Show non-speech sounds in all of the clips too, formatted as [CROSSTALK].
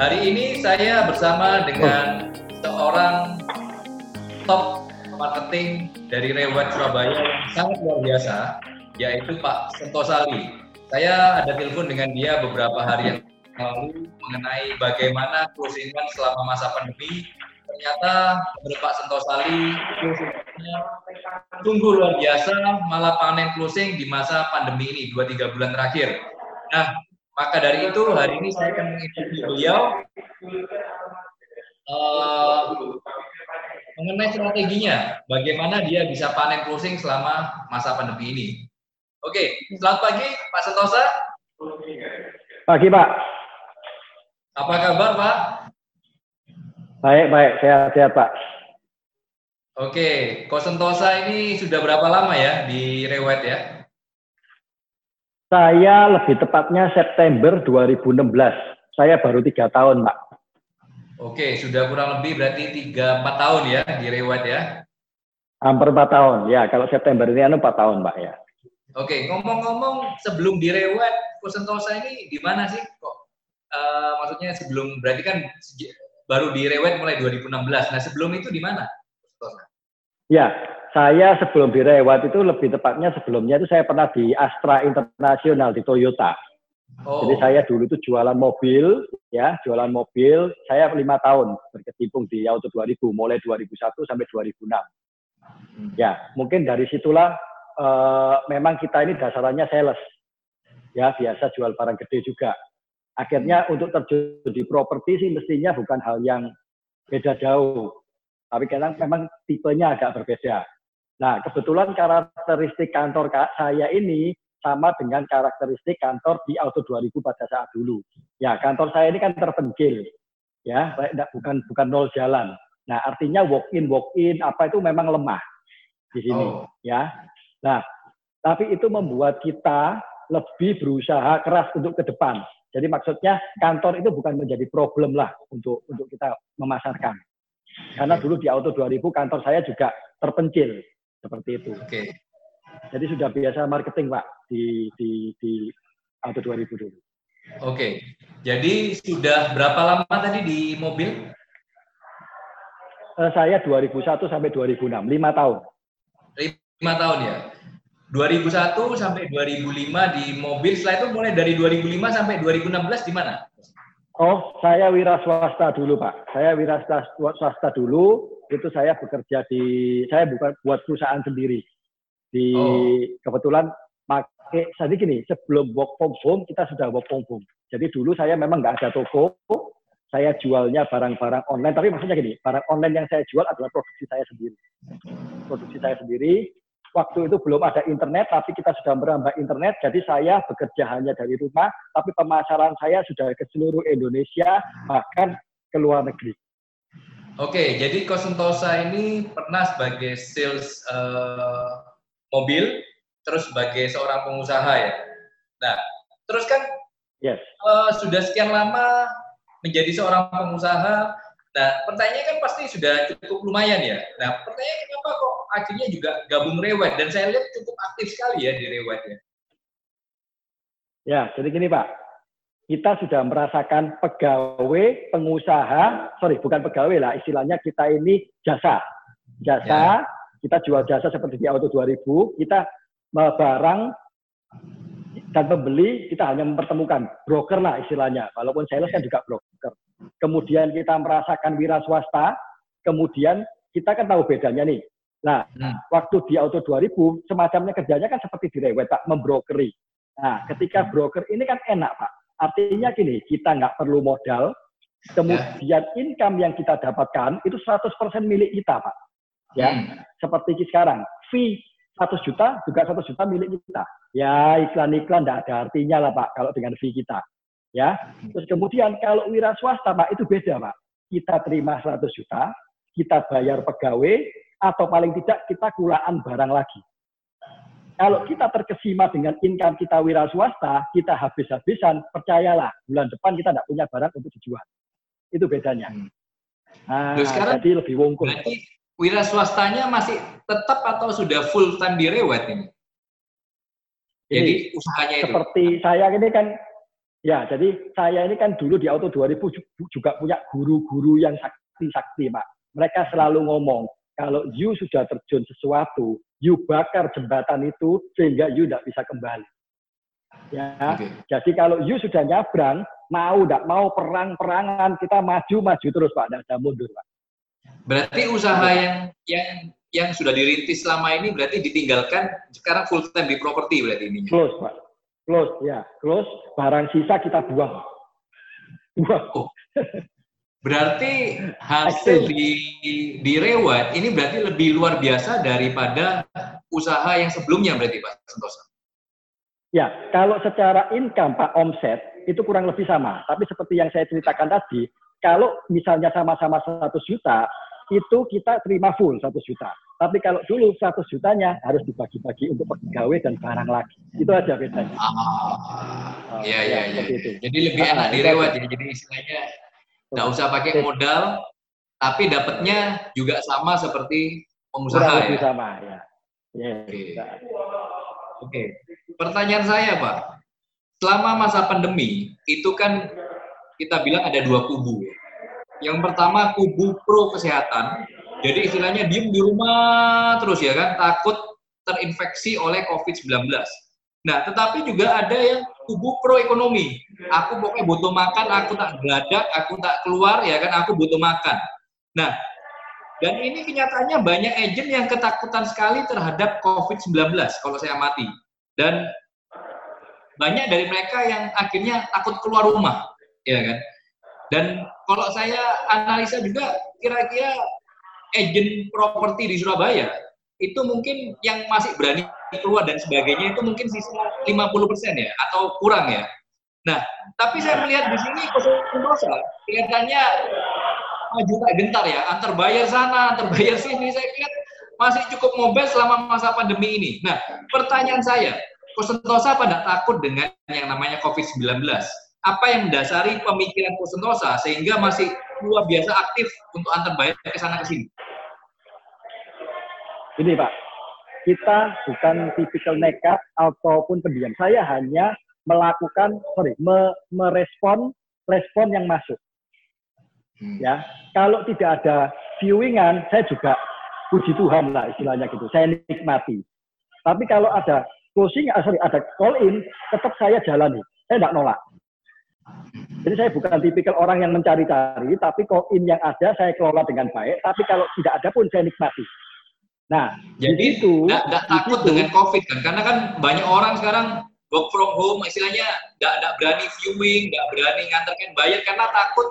Hari ini saya bersama dengan seorang top marketing dari Rewet Surabaya yang sangat luar biasa, yaitu Pak Sentosali. Saya ada telepon dengan dia beberapa hari yang lalu mengenai bagaimana closingan selama masa pandemi. Ternyata menurut Pak Sentosali, closingnya sungguh luar biasa, malah panen closing di masa pandemi ini, 2-3 bulan terakhir. Nah, maka dari itu hari ini saya akan menginterview beliau uh, mengenai strateginya, bagaimana dia bisa panen closing selama masa pandemi ini. Oke, selamat pagi Pak Sentosa. Pagi Pak. Apa kabar Pak? Baik, baik, sehat-sehat Pak. Oke, Ko Sentosa ini sudah berapa lama ya di Rewet ya? Saya lebih tepatnya September 2016. Saya baru tiga tahun, Pak. Oke, sudah kurang lebih berarti tiga empat tahun ya di Rewat ya? Hampir empat tahun, ya. Kalau September ini anu empat tahun, Pak ya. Oke, ngomong-ngomong sebelum di Rewat, Kusentosa ini di mana sih kok? Uh, maksudnya sebelum berarti kan baru di Rewat mulai 2016. Nah sebelum itu di mana? Ya, saya sebelum direwat itu lebih tepatnya sebelumnya itu saya pernah di Astra Internasional di Toyota. Oh. Jadi saya dulu itu jualan mobil, ya, jualan mobil. Saya lima tahun berkecimpung di Auto 2000, mulai 2001 sampai 2006. Hmm. Ya, mungkin dari situlah uh, memang kita ini dasarannya sales. Ya, biasa jual barang gede juga. Akhirnya hmm. untuk terjun di properti sih mestinya bukan hal yang beda jauh. Tapi kadang memang tipenya agak berbeda. Nah, kebetulan karakteristik kantor saya ini sama dengan karakteristik kantor di Auto 2000 pada saat dulu. Ya, kantor saya ini kan terpencil. Ya, bukan bukan nol jalan. Nah, artinya walk in walk in apa itu memang lemah di sini, oh. ya. Nah, tapi itu membuat kita lebih berusaha keras untuk ke depan. Jadi maksudnya kantor itu bukan menjadi problem lah untuk untuk kita memasarkan. Karena dulu di Auto 2000 kantor saya juga terpencil seperti itu. Oke. Okay. Jadi sudah biasa marketing Pak di di di Auto 2000 dulu. Oke. Okay. Jadi sudah berapa lama tadi di mobil? Uh, saya 2001 sampai 2006, lima tahun. Lima tahun ya. 2001 sampai 2005 di mobil. Setelah itu mulai dari 2005 sampai 2016 di mana? Oh, saya wira swasta dulu, Pak. Saya wira swasta dulu itu saya bekerja di saya bukan buat perusahaan sendiri. Di oh. kebetulan pakai jadi gini sebelum work from home kita sudah work from home. Jadi dulu saya memang nggak ada toko saya jualnya barang-barang online. Tapi maksudnya gini barang online yang saya jual adalah produksi saya sendiri. Produksi saya sendiri. Waktu itu belum ada internet tapi kita sudah merambah internet. Jadi saya bekerja hanya dari rumah tapi pemasaran saya sudah ke seluruh Indonesia bahkan ke luar negeri Oke, jadi Kosentosa ini pernah sebagai sales uh, mobil, terus sebagai seorang pengusaha ya. Nah, terus kan yes. uh, sudah sekian lama menjadi seorang pengusaha. Nah, pertanyaannya kan pasti sudah cukup lumayan ya. Nah, pertanyaannya kenapa kok akhirnya juga gabung Rewet? Dan saya lihat cukup aktif sekali ya di Rewet ya. Ya, jadi gini Pak kita sudah merasakan pegawai, pengusaha, sorry bukan pegawai lah, istilahnya kita ini jasa. Jasa, ya. kita jual jasa seperti di Auto 2000, kita barang dan pembeli kita hanya mempertemukan broker lah istilahnya, walaupun sales kan juga broker. Kemudian kita merasakan wira swasta, kemudian kita kan tahu bedanya nih. Nah, hmm. waktu di Auto 2000, semacamnya kerjanya kan seperti direwet, Pak, membrokeri. Nah, ketika hmm. broker ini kan enak, Pak Artinya gini, kita nggak perlu modal, kemudian ya. income yang kita dapatkan itu 100% milik kita, Pak. Ya, hmm. seperti sekarang, fee 100 juta juga 100 juta milik kita. Ya, iklan-iklan nggak ada artinya lah, Pak, kalau dengan fee kita. Ya, terus kemudian kalau wira swasta, Pak, itu beda, Pak. Kita terima 100 juta, kita bayar pegawai, atau paling tidak kita kulaan barang lagi. Kalau kita terkesima dengan income kita wira swasta, kita habis-habisan, percayalah, bulan depan kita tidak punya barang untuk dijual. Itu bedanya. Hmm. Nah, sekarang jadi lebih wongkul. Berarti wira swastanya masih tetap atau sudah full time di Rewet ini? Jadi usahanya itu. Seperti saya ini kan Ya, jadi saya ini kan dulu di Auto 2000 juga punya guru-guru yang sakti-sakti, Pak. Mereka selalu ngomong, kalau you sudah terjun sesuatu, you bakar jembatan itu sehingga you tidak bisa kembali. Ya, okay. jadi kalau you sudah nyabrang, mau tidak mau perang-perangan, kita maju-maju terus Pak, tidak ada mundur Pak. Berarti usaha yang yang yang sudah dirintis selama ini berarti ditinggalkan sekarang full time di properti berarti ini. Close Pak, close ya, close. Barang sisa kita buang. Buang. Oh. [LAUGHS] Berarti hasil di di Rewat ini berarti lebih luar biasa daripada usaha yang sebelumnya berarti Pak Santosa. Ya, kalau secara income Pak omset itu kurang lebih sama. Tapi seperti yang saya ceritakan tadi, kalau misalnya sama-sama 100 juta, itu kita terima full 100 juta. Tapi kalau dulu 100 jutanya harus dibagi-bagi untuk pegawai dan barang lagi. Itu aja bedanya. Ah, iya, iya, iya. Jadi lebih enak ah, direwat. Jadi, jadi istilahnya nggak usah pakai modal, tapi dapatnya juga sama seperti pengusaha ya. sama ya. ya Oke. Oke. Pertanyaan saya Pak, selama masa pandemi itu kan kita bilang ada dua kubu. Yang pertama kubu pro kesehatan, jadi istilahnya diem di rumah terus ya kan, takut terinfeksi oleh COVID-19. Nah, tetapi juga ada yang kubu pro ekonomi. Aku pokoknya butuh makan, aku tak geladak, aku tak keluar, ya kan, aku butuh makan. Nah, dan ini kenyataannya banyak agent yang ketakutan sekali terhadap COVID-19 kalau saya mati. Dan banyak dari mereka yang akhirnya takut keluar rumah, ya kan. Dan kalau saya analisa juga, kira-kira agent properti di Surabaya itu mungkin yang masih berani keluar dan sebagainya itu mungkin sisa 50% ya atau kurang ya. Nah, tapi saya melihat di sini Kosovo kelihatannya maju tak gentar ya, antar bayar sana, antar bayar sini, saya lihat masih cukup mobile selama masa pandemi ini. Nah, pertanyaan saya, Kosentosa pada takut dengan yang namanya COVID-19? Apa yang mendasari pemikiran Kosentosa sehingga masih luar biasa aktif untuk antar bayar ke sana ke sini? Ini Pak, kita bukan tipikal nekat ataupun pendiam. Saya hanya melakukan, sorry, me, merespon respon yang masuk. Hmm. Ya, kalau tidak ada viewingan, saya juga puji Tuhan lah istilahnya gitu. Saya nikmati. Tapi kalau ada closing, ah, sorry, ada call in, tetap saya jalani. Saya tidak nolak. Jadi saya bukan tipikal orang yang mencari-cari, tapi call in yang ada saya kelola dengan baik. Tapi kalau tidak ada pun saya nikmati. Nah, jadi itu nggak takut dengan COVID kan? Karena kan banyak orang sekarang work from home, istilahnya nggak berani viewing, nggak berani ngantarkan bayar karena takut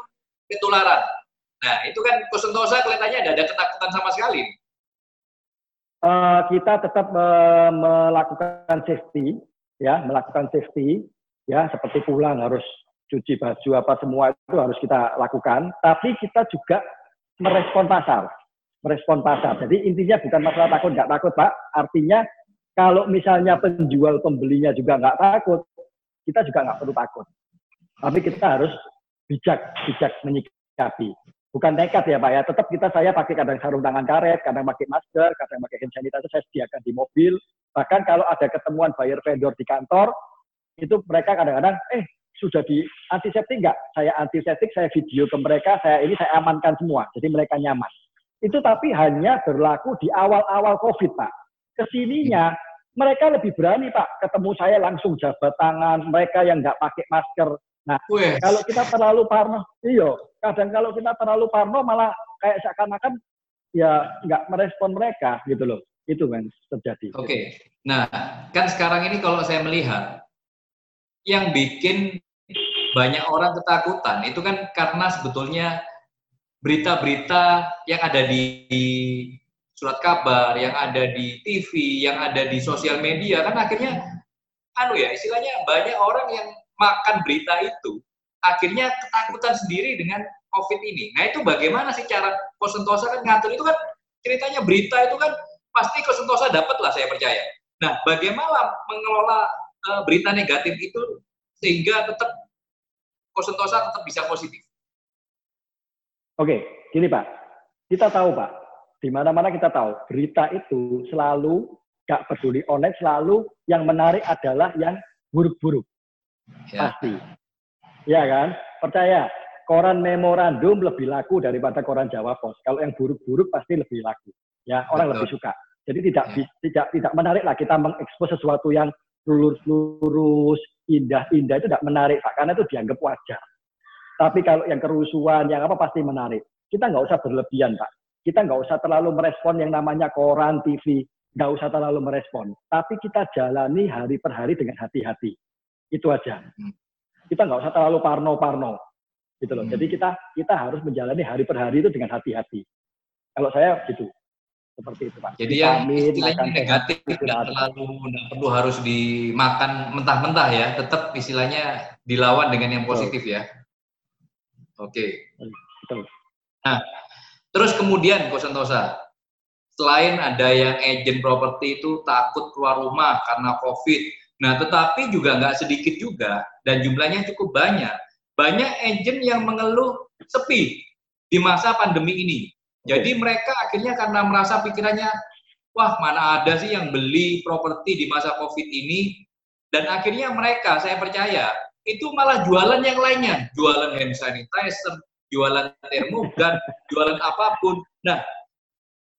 ketularan. Nah, itu kan Kosentosa kelihatannya ada, ada ketakutan sama sekali. Uh, kita tetap uh, melakukan safety, ya, melakukan safety, ya, seperti pulang harus cuci baju apa semua itu harus kita lakukan. Tapi kita juga merespon pasar merespon pasar. Jadi intinya bukan masalah takut nggak takut Pak, artinya kalau misalnya penjual pembelinya juga nggak takut, kita juga nggak perlu takut. Tapi kita harus bijak, bijak menyikapi. Bukan nekat ya Pak ya, tetap kita saya pakai kadang sarung tangan karet, kadang pakai masker, kadang pakai hand sanitizer, saya sediakan di mobil. Bahkan kalau ada ketemuan buyer vendor di kantor, itu mereka kadang-kadang, eh sudah di antiseptik nggak? Saya antiseptik, saya video ke mereka, saya ini saya amankan semua, jadi mereka nyaman. Itu tapi hanya berlaku di awal-awal COVID, Pak. Ke sininya mereka lebih berani, Pak. Ketemu saya langsung jabat tangan. Mereka yang nggak pakai masker. Nah, Wih. kalau kita terlalu parno, iyo, kadang kalau kita terlalu parno malah kayak seakan-akan ya nggak merespon mereka gitu loh. Itu kan terjadi. Oke. Okay. Nah, kan sekarang ini kalau saya melihat yang bikin banyak orang ketakutan itu kan karena sebetulnya berita-berita yang ada di, surat kabar, yang ada di TV, yang ada di sosial media kan akhirnya anu ya istilahnya banyak orang yang makan berita itu akhirnya ketakutan sendiri dengan COVID ini. Nah itu bagaimana sih cara Kosentosa kan ngatur itu kan ceritanya berita itu kan pasti Kosentosa dapat lah saya percaya. Nah bagaimana mengelola uh, berita negatif itu sehingga tetap Kosentosa tetap bisa positif? Oke, gini Pak. Kita tahu Pak, di mana-mana kita tahu berita itu selalu gak peduli online selalu yang menarik adalah yang buruk-buruk. Ya. Pasti. Ya kan? Percaya, koran memorandum lebih laku daripada koran Jawa Pos. Kalau yang buruk-buruk pasti lebih laku. Ya, orang Betul. lebih suka. Jadi tidak ya. tidak tidak menarik lah kita mengekspos sesuatu yang lurus-lurus, indah-indah itu tidak menarik Pak, karena itu dianggap wajar. Tapi kalau yang kerusuhan, yang apa pasti menarik. Kita nggak usah berlebihan Pak. Kita nggak usah terlalu merespon yang namanya koran, TV, nggak usah terlalu merespon. Tapi kita jalani hari per hari dengan hati-hati. Itu aja. Hmm kita nggak usah terlalu parno-parno gitu loh. Hmm. Jadi kita kita harus menjalani hari per hari itu dengan hati-hati. Kalau saya gitu seperti itu pak. Jadi yang istilahnya negatif tidak terlalu tidak perlu harus dimakan mentah-mentah ya, tetap istilahnya dilawan dengan yang positif ya. Oke. Betul. Nah, terus kemudian Kosentosa, selain ada yang agent properti itu takut keluar rumah karena COVID, Nah, tetapi juga nggak sedikit juga, dan jumlahnya cukup banyak. Banyak agent yang mengeluh sepi di masa pandemi ini. Jadi mereka akhirnya karena merasa pikirannya, wah mana ada sih yang beli properti di masa COVID ini, dan akhirnya mereka, saya percaya, itu malah jualan yang lainnya. Jualan hand sanitizer, jualan termogan, jualan apa pun. Nah,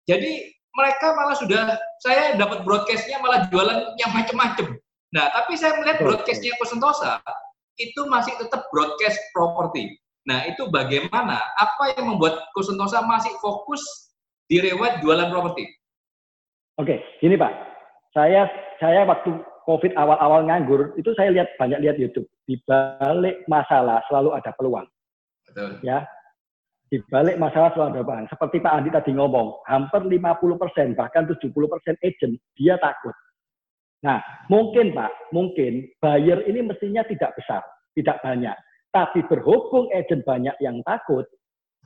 jadi mereka malah sudah, saya dapat broadcastnya malah jualan yang macam-macam. Nah, tapi saya melihat broadcastnya Kosentosa itu masih tetap broadcast property. Nah, itu bagaimana? Apa yang membuat Kosentosa masih fokus di reward jualan properti? Oke, ini Pak. Saya saya waktu COVID awal-awal nganggur, itu saya lihat banyak lihat YouTube. Di balik masalah selalu ada peluang. Betul. Ya, di balik masalah selalu ada peluang. Seperti Pak Andi tadi ngomong, hampir 50% bahkan 70% agent dia takut Nah, mungkin Pak, mungkin buyer ini mestinya tidak besar, tidak banyak. Tapi berhubung agent banyak yang takut,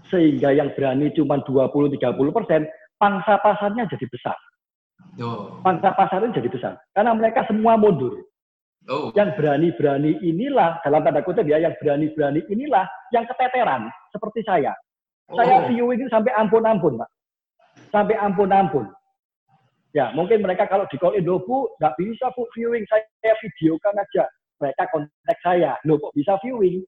sehingga yang berani cuma 20-30 persen, pangsa pasarnya jadi besar. Oh. Pangsa pasarnya jadi besar. Karena mereka semua mundur. Oh. Yang berani-berani inilah, dalam tanda kutip ya, yang berani-berani inilah yang keteteran, seperti saya. Oh. Saya viewing sampai ampun-ampun, Pak. Sampai ampun-ampun. Ya, mungkin mereka kalau di call Indo, Bu, nggak bisa Bu viewing, saya videokan aja. Mereka kontak saya, loh kok bisa viewing?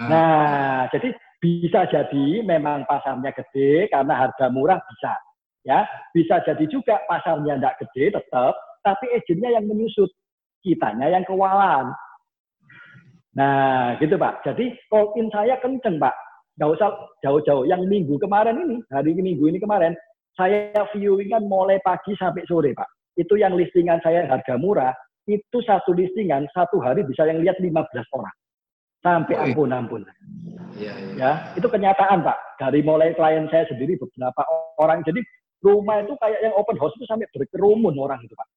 Nah, nah jadi bisa jadi memang pasarnya gede karena harga murah bisa. Ya, bisa jadi juga pasarnya nggak gede tetap, tapi agennya yang menyusut, kitanya yang kewalahan. Nah, gitu Pak. Jadi call in saya kenceng Pak. Nggak usah jauh-jauh. Yang minggu kemarin ini, hari minggu ini kemarin, saya viewingan mulai pagi sampai sore, Pak. Itu yang listingan saya harga murah, itu satu listingan satu hari bisa yang lihat 15 orang. Sampai ampun-ampun. Ya, ya. ya, itu kenyataan, Pak. Dari mulai klien saya sendiri beberapa orang. Jadi rumah itu kayak yang open house itu sampai berkerumun orang itu, Pak.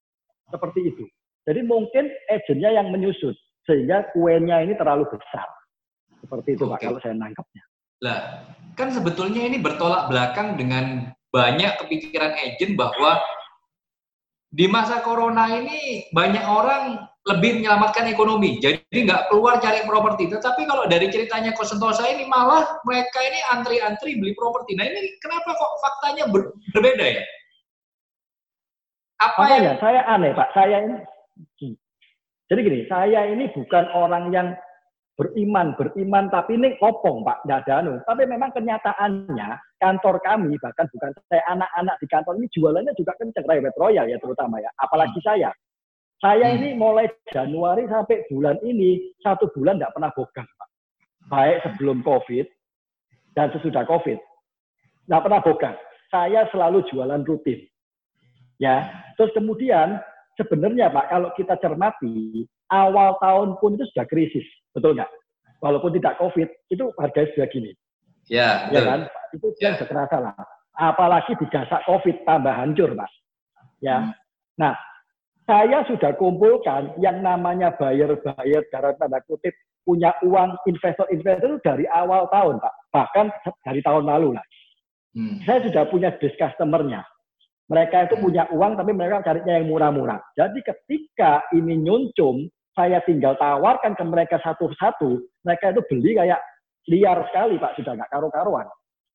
Seperti itu. Jadi mungkin agennya yang menyusut sehingga kuenya ini terlalu besar. Seperti itu, Oke. Pak, kalau saya nangkapnya. Lah, kan sebetulnya ini bertolak belakang dengan banyak kepikiran agent bahwa di masa corona ini banyak orang lebih menyelamatkan ekonomi, jadi nggak keluar cari properti. Tetapi kalau dari ceritanya Kosentosa ini malah mereka ini antri-antri beli properti. Nah ini kenapa kok faktanya ber berbeda ya? Apa Makanya, yang saya aneh Pak, saya ini jadi gini, saya ini bukan orang yang beriman, beriman tapi ini kopong Pak, tidak ada anu. Tapi memang kenyataannya kantor kami, bahkan bukan saya anak-anak di kantor ini jualannya juga kenceng, Private Royal ya terutama ya, apalagi hmm. saya. Saya hmm. ini mulai Januari sampai bulan ini, satu bulan tidak pernah bogang Pak. Baik sebelum COVID dan sesudah COVID. Tidak pernah bogang. Saya selalu jualan rutin. Ya, terus kemudian sebenarnya Pak, kalau kita cermati, awal tahun pun itu sudah krisis, betul nggak? Walaupun tidak COVID, itu harga sudah gini. Ya, ya kan? Itu ya. sudah terasa lah. Apalagi digasak COVID tambah hancur, Pak. Ya. Hmm. Nah, saya sudah kumpulkan yang namanya buyer-buyer dalam tanda kutip punya uang investor-investor dari awal tahun, Pak. Bahkan dari tahun lalu lah. Hmm. Saya sudah punya disk customer-nya. Mereka itu punya uang, tapi mereka carinya yang murah-murah. Jadi ketika ini nyuncum, saya tinggal tawarkan ke mereka satu-satu, mereka itu beli kayak liar sekali Pak, sudah nggak karu-karuan.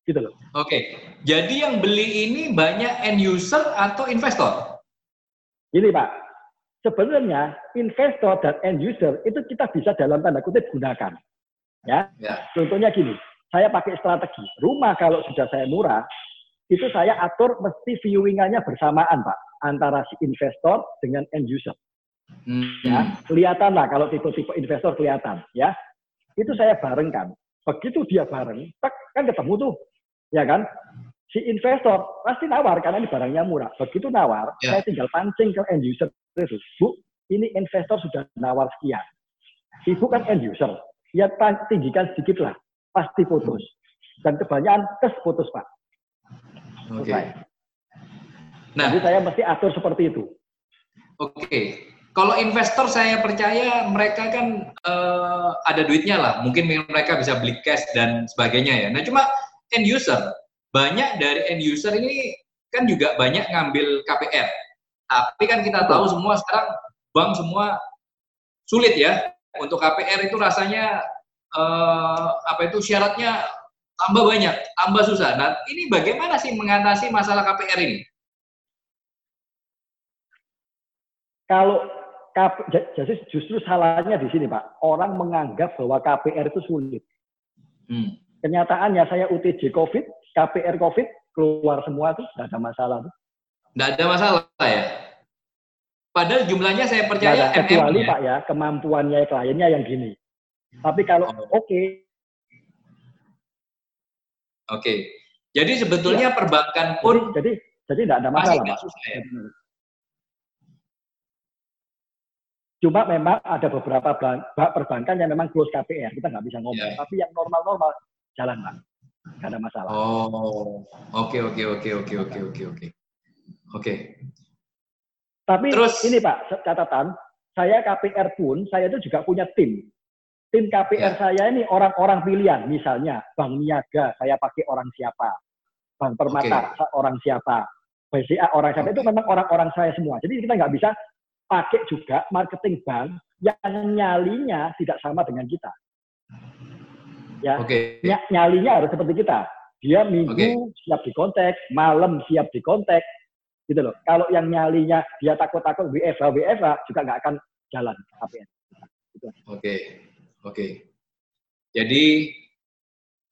Gitu loh. Oke, jadi yang beli ini banyak end user atau investor? Ini Pak, sebenarnya investor dan end user itu kita bisa dalam tanda kutip gunakan. Ya. ya. Contohnya gini, saya pakai strategi. Rumah kalau sudah saya murah, itu saya atur mesti viewingannya bersamaan, Pak, antara si investor dengan end user. Hmm. Ya, kelihatan lah kalau tipe-tipe investor kelihatan, ya. Itu saya barengkan. Begitu dia bareng, tak kan ketemu tuh, ya kan? Si investor pasti nawar karena ini barangnya murah. Begitu nawar, ya. saya tinggal pancing ke end user itu, Bu, ini investor sudah nawar sekian. Ibu kan end user, ya tinggikan sedikit lah, pasti putus. Dan kebanyakan tes putus Pak. Oke. Okay. Nah, Jadi saya mesti atur seperti itu. Oke. Okay. Kalau investor saya percaya mereka kan uh, ada duitnya lah. Mungkin mereka bisa beli cash dan sebagainya ya. Nah cuma end user, banyak dari end user ini kan juga banyak ngambil KPR. Tapi kan kita tahu semua sekarang bank semua sulit ya untuk KPR itu rasanya uh, apa itu syaratnya tambah banyak, tambah susah. Nah, ini bagaimana sih mengatasi masalah KPR ini? Kalau jadi justru salahnya di sini Pak, orang menganggap bahwa KPR itu sulit. Hmm. Kenyataannya saya UTJ COVID, KPR COVID keluar semua tuh, nggak ada masalah tuh. Nggak ada masalah ya. Padahal jumlahnya saya percaya ada, kecuali ya. Pak ya kemampuannya kliennya yang gini. Tapi kalau oh. oke. Okay. Oke. Okay. Jadi sebetulnya ya. perbankan pun jadi jadi tidak ada masalah. Pak. Ya? Cuma memang ada beberapa perbankan yang memang close KPR, kita nggak bisa ngomong. Yeah. Tapi yang normal-normal jalan pak, nggak ada masalah. Oh, oke oke oke oke oke oke oke. Oke. Tapi Terus, ini Pak, catatan, saya KPR pun, saya itu juga punya tim. Tim KPR ya. saya ini orang-orang pilihan, misalnya Bank Niaga, saya pakai orang siapa. Bank Permata, okay. orang siapa. BCA, orang siapa. Okay. Itu memang orang-orang saya semua. Jadi kita nggak bisa pakai juga marketing bank yang nyalinya tidak sama dengan kita. Ya, okay. nyalinya harus seperti kita. Dia minggu okay. siap dikontak, malam siap dikontak, gitu loh. Kalau yang nyalinya dia takut-takut WFH WFH juga nggak akan jalan KPN. Gitu. Oke, oke. Okay. Jadi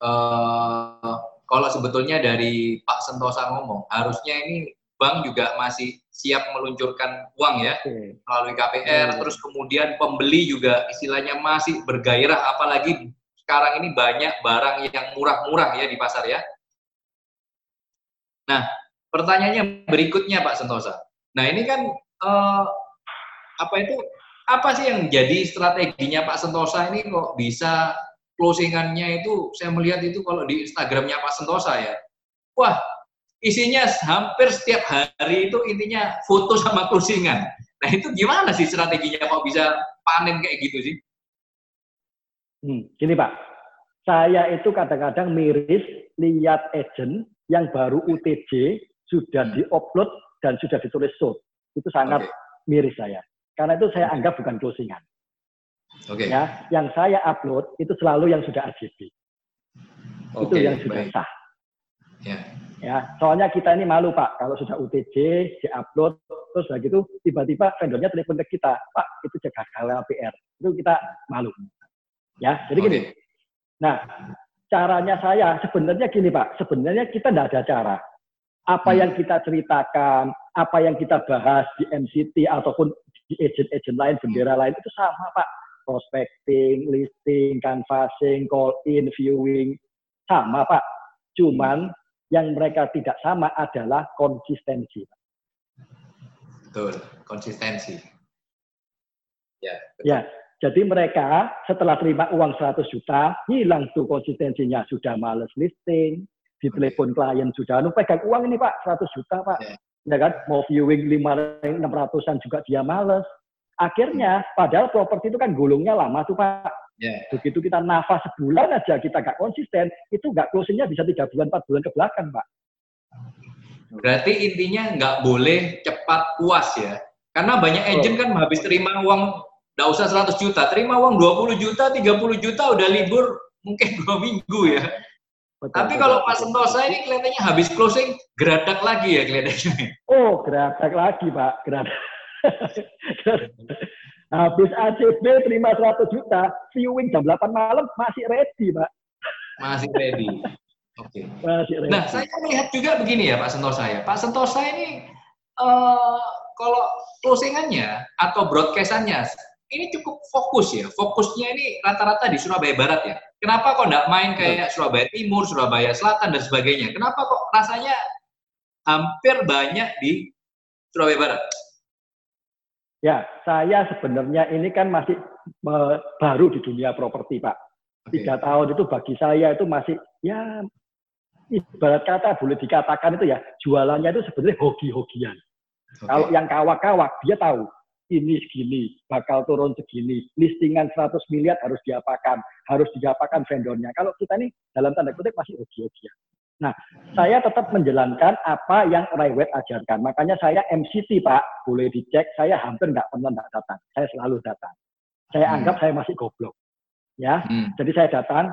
uh, kalau sebetulnya dari Pak Sentosa ngomong, harusnya ini bank juga masih siap meluncurkan uang ya okay. melalui KPR, okay. terus kemudian pembeli juga istilahnya masih bergairah, apalagi sekarang ini banyak barang yang murah-murah ya di pasar ya. Nah, Pertanyaannya berikutnya Pak Sentosa. Nah ini kan uh, apa itu apa sih yang jadi strateginya Pak Sentosa ini kok bisa closingannya itu saya melihat itu kalau di Instagramnya Pak Sentosa ya. Wah isinya hampir setiap hari itu intinya foto sama closingan. Nah itu gimana sih strateginya kok bisa panen kayak gitu sih? Hmm, gini Pak, saya itu kadang-kadang miris lihat agent yang baru UTJ sudah hmm. diupload dan sudah ditulis sold. Itu sangat okay. miris saya. Karena itu saya anggap bukan closingan. Okay. Ya, yang saya upload itu selalu yang sudah AJB. Okay, itu yang sudah baik. sah. Yeah. Ya, soalnya kita ini malu Pak, kalau sudah UTJ, diupload, terus begitu tiba-tiba vendornya telepon ke kita, Pak, itu jaga PR. Itu kita malu. Ya, jadi okay. gini. Nah, caranya saya sebenarnya gini Pak, sebenarnya kita tidak ada cara apa hmm. yang kita ceritakan, apa yang kita bahas di MCT ataupun di agent-agent lain, bendera lain itu sama Pak. Prospecting, listing, canvassing, call in, viewing, sama Pak. Cuman yang mereka tidak sama adalah konsistensi. Betul, konsistensi. Ya, betul. ya, jadi mereka setelah terima uang 100 juta, hilang tuh konsistensinya. Sudah males listing, di telepon klien sudah anu pegang uang ini pak. 100 juta pak. Yeah. ya kan? Mau viewing lima enam ratusan juga dia males. Akhirnya padahal properti itu kan gulungnya lama tuh pak. Yeah. begitu kita nafas sebulan aja kita gak konsisten itu gak closingnya bisa tiga bulan empat bulan ke belakang pak. Berarti intinya nggak boleh cepat puas ya. Karena banyak agent kan habis terima uang nggak usah 100 juta. Terima uang 20 juta 30 juta udah libur mungkin dua minggu ya Betul, Tapi betul, kalau Pak Sentosa ini kelihatannya habis closing geradak lagi ya kelihatannya. Oh, geradak lagi Pak, geradak. [LAUGHS] Habis ACB terima 100 juta, viewing jam 8 malam masih ready, Pak. Masih ready. Oke. Okay. Nah, saya melihat juga begini ya Pak Sentosa ya. Pak Sentosa ini uh, kalau closingannya atau broadcastannya ini cukup fokus ya. Fokusnya ini rata-rata di Surabaya Barat ya. Kenapa kok nggak main kayak Surabaya Timur, Surabaya Selatan dan sebagainya? Kenapa kok rasanya hampir banyak di Surabaya Barat? Ya, saya sebenarnya ini kan masih uh, baru di dunia properti, Pak. Tiga tahun itu bagi saya itu masih ya ibarat kata boleh dikatakan itu ya jualannya itu sebenarnya hoki-hokian. Okay. Kalau yang kawak-kawak dia tahu ini segini, bakal turun segini, listingan 100 miliar harus diapakan, harus diapakan vendornya. Kalau kita ini dalam tanda kutip masih hoki-hokian. Nah, saya tetap menjalankan apa yang Raywet ajarkan. Makanya saya MCT, Pak. Boleh dicek, saya hampir nggak pernah nggak datang. Saya selalu datang. Saya hmm. anggap saya masih goblok. Ya, hmm. jadi saya datang.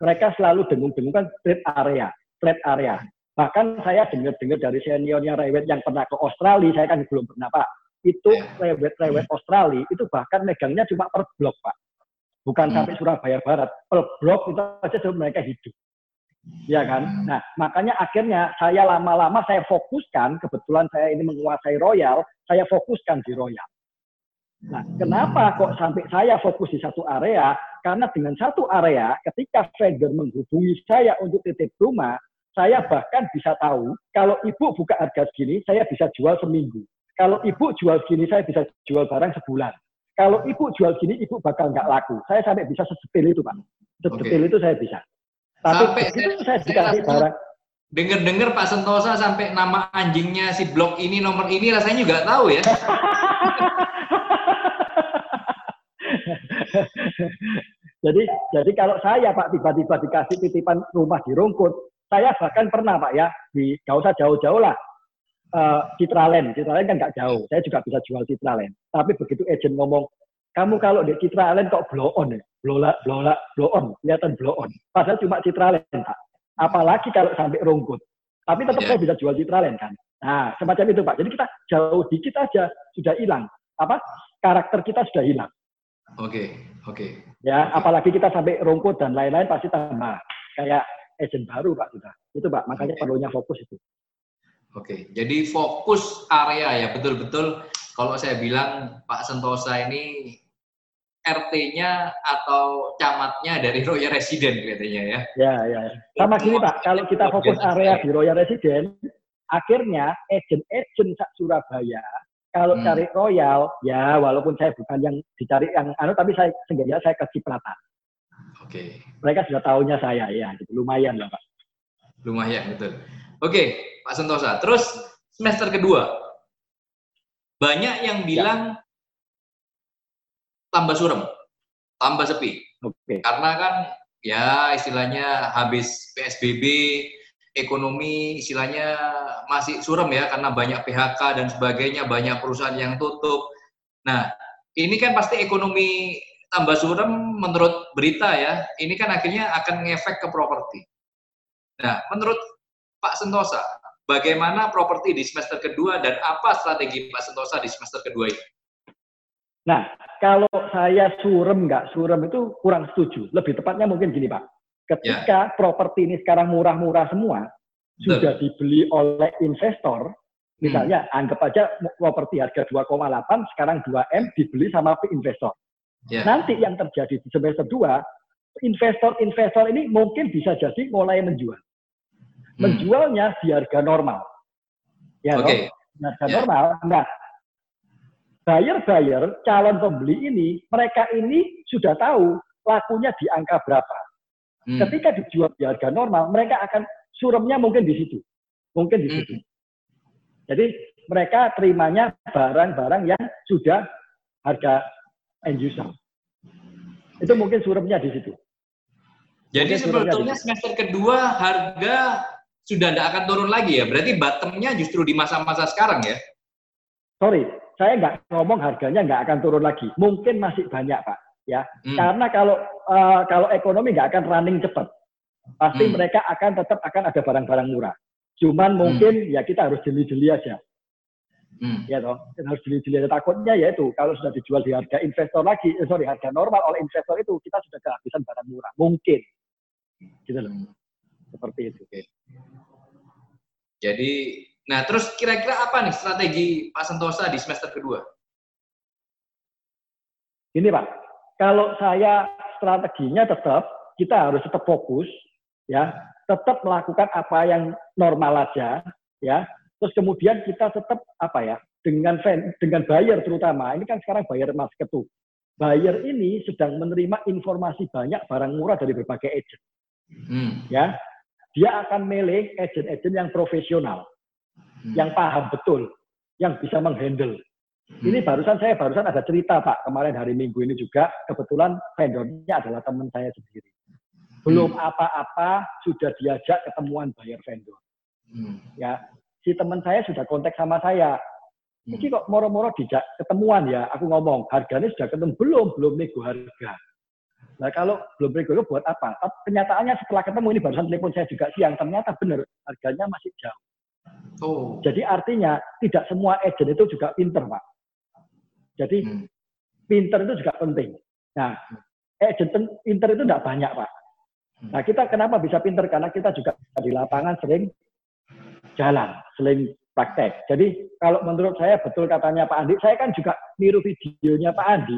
Mereka selalu dengung-dengungkan trade area, trade area. Bahkan saya dengar-dengar dari seniornya Raywet yang pernah ke Australia, saya kan belum pernah, Pak. Itu ya. Australia, itu bahkan megangnya cuma per blok, Pak. Bukan hmm. sampai Surabaya Barat. Per blok itu aja mereka hidup. Ya kan? Nah, makanya akhirnya saya lama-lama saya fokuskan, kebetulan saya ini menguasai Royal, saya fokuskan di Royal. Nah, kenapa kok sampai saya fokus di satu area? Karena dengan satu area, ketika vendor menghubungi saya untuk titip rumah, saya bahkan bisa tahu kalau ibu buka harga segini, saya bisa jual seminggu. Kalau ibu jual segini, saya bisa jual barang sebulan. Kalau ibu jual gini, ibu bakal nggak laku. Saya sampai bisa sedetil itu, Pak. Sedetil okay. itu saya bisa. Tapi sampai saya, saya dikasih barang. Dengar-dengar Pak Sentosa sampai nama anjingnya si blok ini nomor ini rasanya juga tahu ya. [LAUGHS] jadi jadi kalau saya Pak tiba-tiba dikasih titipan rumah di Rungkut, saya bahkan pernah Pak ya di gak usah jauh-jauh lah uh, Citraland, Citraland kan nggak jauh, saya juga bisa jual Citraland. Tapi begitu agent ngomong kamu kalau di Citra Land kok blow on ya, blow, blow, blow on, kelihatan blow on. Padahal cuma Citra Land, Pak. Apalagi kalau sampai rungkut. Tapi tetap yeah. saya bisa jual Citra Land kan. Nah, semacam itu Pak. Jadi kita jauh dikit aja sudah hilang. Apa? Karakter kita sudah hilang. Oke, okay. oke. Okay. Ya, okay. apalagi kita sampai rungkut dan lain-lain pasti tambah. Kayak agent baru Pak sudah. Itu Pak, makanya okay. perlunya fokus itu. Oke, jadi fokus area ya betul-betul kalau saya bilang Pak Sentosa ini RT-nya atau camatnya dari [LAUGHS] Royal Resident katanya ya. Ya, ya. Sama gini Pak, kalau kita fokus area di Royal Resident, akhirnya agent-agent Surabaya kalau hmm. cari Royal, ya walaupun saya bukan yang dicari yang anu, tapi saya sengaja saya ke Cipratan. Oke. Okay. Mereka sudah tahunya saya ya, gitu. lumayan lah Pak. Lumayan betul. Oke, okay, Pak Sentosa. Terus semester kedua, banyak yang ya. bilang ya. tambah suram, tambah sepi. Okay. Karena kan ya istilahnya habis PSBB, ekonomi istilahnya masih suram ya karena banyak PHK dan sebagainya, banyak perusahaan yang tutup. Nah, ini kan pasti ekonomi tambah suram menurut berita ya, ini kan akhirnya akan ngefek ke properti. Nah, menurut Pak Sentosa, bagaimana properti di semester kedua dan apa strategi Pak Sentosa di semester kedua ini? Nah, kalau saya surem nggak surem itu kurang setuju. Lebih tepatnya mungkin gini Pak. Ketika ya. properti ini sekarang murah-murah semua, Betul. sudah dibeli oleh investor, misalnya hmm. anggap aja properti harga 2,8, sekarang 2M dibeli sama investor. Ya. Nanti yang terjadi di semester 2, investor-investor ini mungkin bisa jadi mulai menjual hmm. Menjualnya di harga normal. Ya, okay. harga yeah. normal. Nah, buyer-buyer, calon pembeli ini, mereka ini sudah tahu lakunya di angka berapa. Hmm. Ketika dijual di harga normal, mereka akan suremnya mungkin di situ. Mungkin di hmm. situ. Jadi mereka terimanya barang-barang yang sudah harga end user. Itu mungkin suremnya di situ. Jadi sebetulnya semester kedua harga sudah tidak akan turun lagi ya. Berarti bottomnya justru di masa-masa sekarang ya? Sorry, saya nggak ngomong harganya nggak akan turun lagi. Mungkin masih banyak pak, ya. Hmm. Karena kalau uh, kalau ekonomi nggak akan running cepat, pasti hmm. mereka akan tetap akan ada barang-barang murah. Cuman mungkin hmm. ya kita harus jeli-jeli aja. Hmm. Ya toh, harus dilihat takutnya ya itu kalau sudah dijual di harga investor lagi, eh, sorry harga normal oleh investor itu kita sudah kehabisan barang murah, mungkin, gitu loh, hmm. seperti itu. Oke. Jadi, nah terus kira-kira apa nih strategi Pak Sentosa di semester kedua? Ini Pak, kalau saya strateginya tetap kita harus tetap fokus, ya, tetap melakukan apa yang normal aja, ya. Terus kemudian kita tetap apa ya dengan dengan buyer terutama ini kan sekarang buyer market tuh. Buyer ini sedang menerima informasi banyak barang murah dari berbagai agent. Hmm. Ya, dia akan milih agent-agent yang profesional, hmm. yang paham betul, yang bisa menghandle. Hmm. Ini barusan saya barusan ada cerita Pak kemarin hari Minggu ini juga kebetulan vendornya adalah teman saya sendiri. Belum hmm. apa-apa sudah diajak ketemuan buyer vendor. Hmm. Ya, si teman saya sudah kontak sama saya. Hmm. Ini kok moro-moro dijak ketemuan ya, aku ngomong, harganya sudah ketemu belum? Belum nego harga. Nah kalau belum nego buat apa? Kenyataannya setelah ketemu ini barusan telepon saya juga siang, ternyata benar harganya masih jauh. Oh. Jadi artinya tidak semua agent itu juga pinter, Pak. Jadi hmm. pinter itu juga penting. Nah, agent pinter itu tidak banyak, Pak. Hmm. Nah, kita kenapa bisa pinter? Karena kita juga di lapangan sering jalan, selain praktek. Jadi kalau menurut saya betul katanya Pak Andi, saya kan juga niru videonya Pak Andi.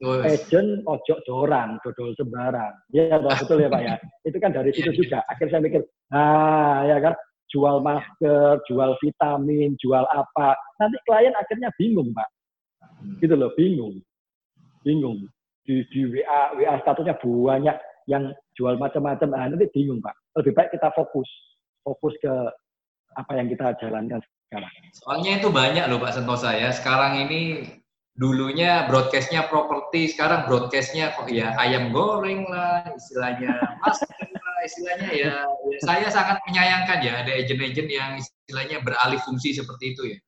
Agent ojo dorang, dodol sembarang. Ya [LAUGHS] betul ya Pak ya. Itu kan dari situ juga. Akhirnya saya mikir, nah ya kan, jual masker, jual vitamin, jual apa. Nanti klien akhirnya bingung Pak. Gitu loh, bingung. Bingung. Di, di WA, WA statusnya banyak yang jual macam-macam. Nah, nanti bingung Pak. Lebih baik kita fokus. Fokus ke apa yang kita jalankan sekarang. Soalnya itu banyak loh Pak Sentosa ya. Sekarang ini dulunya broadcastnya properti, sekarang broadcastnya kok ya ayam goreng lah, istilahnya masker lah, istilahnya ya, ya. Saya sangat menyayangkan ya ada agent-agent yang istilahnya beralih fungsi seperti itu ya.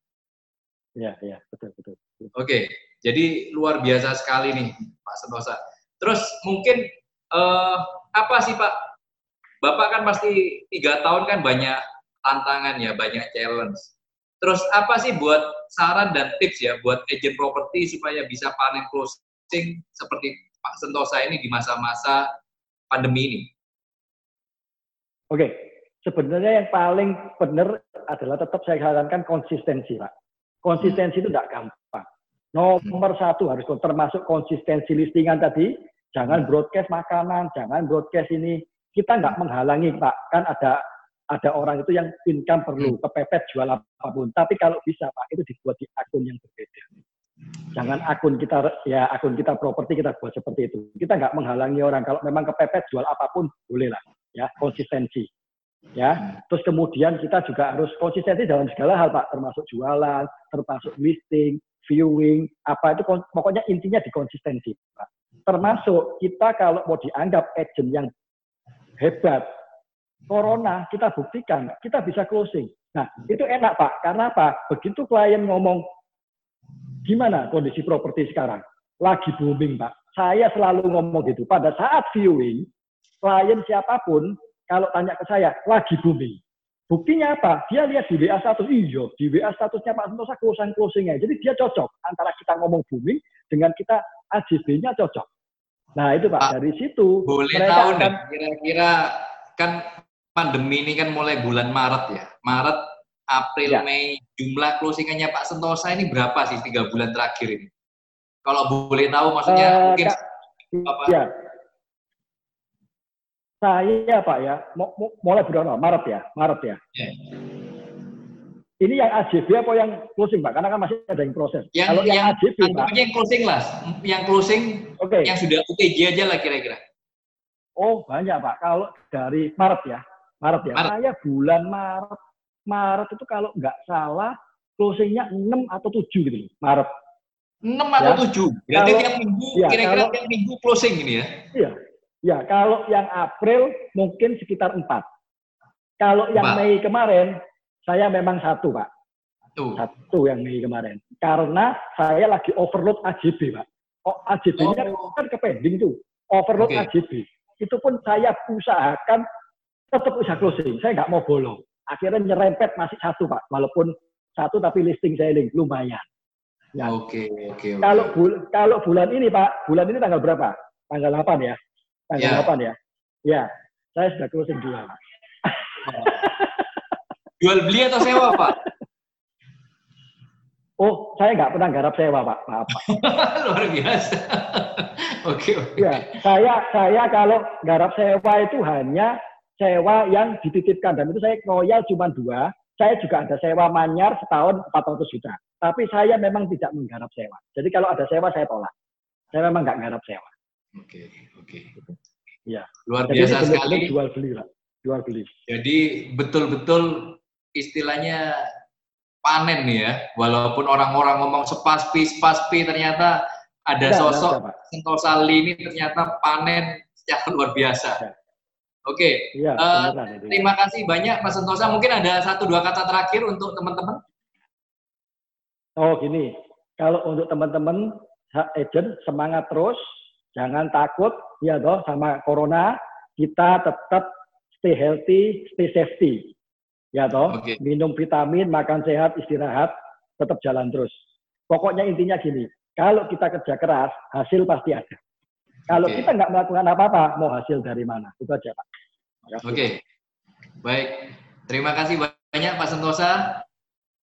Iya, iya, betul, betul. Oke, jadi luar biasa sekali nih Pak Sentosa. Terus mungkin uh, apa sih Pak? Bapak kan pasti tiga tahun kan banyak tantangan ya, banyak challenge. Terus apa sih buat saran dan tips ya buat agent properti supaya bisa panen closing seperti Pak Sentosa ini di masa-masa pandemi ini? Oke, sebenarnya yang paling benar adalah tetap saya sarankan konsistensi, Pak. Konsistensi hmm. itu tidak gampang. Nomor hmm. satu harus termasuk konsistensi listingan tadi. Jangan broadcast makanan, jangan broadcast ini. Kita nggak menghalangi, Pak. Kan ada ada orang itu yang income perlu hmm. kepepet jual apa pun. Tapi kalau bisa Pak itu dibuat di akun yang berbeda. Jangan akun kita ya akun kita properti kita buat seperti itu. Kita nggak menghalangi orang kalau memang kepepet jual apa pun bolehlah ya konsistensi. Ya, terus kemudian kita juga harus konsistensi dalam segala hal Pak, termasuk jualan, termasuk listing, viewing, apa itu pokoknya intinya di konsistensi Pak. Termasuk kita kalau mau dianggap agent yang hebat, corona kita buktikan kita bisa closing. Nah, itu enak Pak. Karena apa? Begitu klien ngomong, gimana kondisi properti sekarang? Lagi booming Pak. Saya selalu ngomong gitu. Pada saat viewing, klien siapa pun, kalau tanya ke saya, lagi booming. Buktinya apa? Dia lihat di WA status, iya, di WA statusnya Pak Sentosa closing-closingnya. Jadi dia cocok antara kita ngomong booming dengan kita AJB-nya cocok. Nah itu Pak, Pak dari situ. Boleh tahu akan, kira-kira kan pandemi ini kan mulai bulan Maret ya. Maret, April, ya. Mei, jumlah closingannya Pak Sentosa ini berapa sih tiga bulan terakhir ini? Kalau boleh tahu maksudnya uh, mungkin Kak, apa? Ya. Saya Pak ya, mulai bulan Maret ya, Maret ya. ya. Ini yang AJB apa yang closing Pak? Karena kan masih ada yang proses. Yang, Kalau yang, yang AJB Pak. yang closing lah, yang closing, okay. yang sudah UTJ aja lah kira-kira. Oh banyak Pak. Kalau dari Maret ya, Maret ya. Maret. Saya bulan Maret, Maret itu kalau nggak salah closingnya 6 atau 7 gitu Maret. 6 atau ya. 7? Berarti kalau, tiap minggu, ya, kira-kira tiap minggu closing ini ya? Iya. Ya, kalau yang April mungkin sekitar 4. Kalau yang Mei kemarin, saya memang satu, Pak. Tuh. Satu yang Mei kemarin. Karena saya lagi overload AJB, Pak. Oh, AJB-nya oh. kan ke pending tuh. Overload okay. AJB. Itu pun saya usahakan tetap bisa closing. Saya nggak mau bolong. Akhirnya nyerempet masih satu, Pak. Walaupun satu tapi listing selling lumayan. Ya. Oke, oke, oke. Kalau bul kalau bulan ini Pak, bulan ini tanggal berapa? Tanggal 8 ya. Tanggal ya. 8 ya. Ya, saya sudah closing jual. [LAUGHS] jual beli atau sewa, Pak? Oh, saya nggak pernah garap sewa, Pak. Maaf, Pak. [LAUGHS] Luar biasa. [LAUGHS] Oke, oke. Ya, saya saya kalau garap sewa itu hanya sewa yang dititipkan dan itu saya royal cuma dua. Saya juga ada sewa manyar setahun 400 juta. Tapi saya memang tidak menggarap sewa. Jadi kalau ada sewa saya tolak. Saya memang nggak garap sewa. Oke, oke. Ya. Luar Jadi biasa sekali. Jual beli lah. Jual beli. Jadi betul-betul istilahnya panen nih ya. Walaupun orang-orang ngomong sepaspi, sepaspi ternyata ada sosok Sentosali ini ternyata panen secara luar biasa. Oke, ya, uh, terima kasih banyak Mas Sentosa. Mungkin ada satu dua kata terakhir untuk teman-teman. Oh gini, kalau untuk teman-teman agent semangat terus, jangan takut ya toh sama corona, kita tetap stay healthy, stay safety. Ya toh, okay. minum vitamin, makan sehat, istirahat, tetap jalan terus. Pokoknya intinya gini, kalau kita kerja keras, hasil pasti ada. Kalau okay. kita nggak melakukan apa-apa, mau hasil dari mana? Itu aja Pak. Oke, okay. baik. Terima kasih banyak Pak Sentosa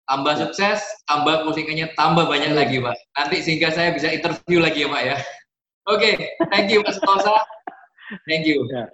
tambah ya. sukses, tambah postingannya tambah banyak ya. lagi, Pak. Nanti sehingga saya bisa interview lagi ya, Pak ya. Oke, okay, thank you Mas Tosa. Thank you. Ya.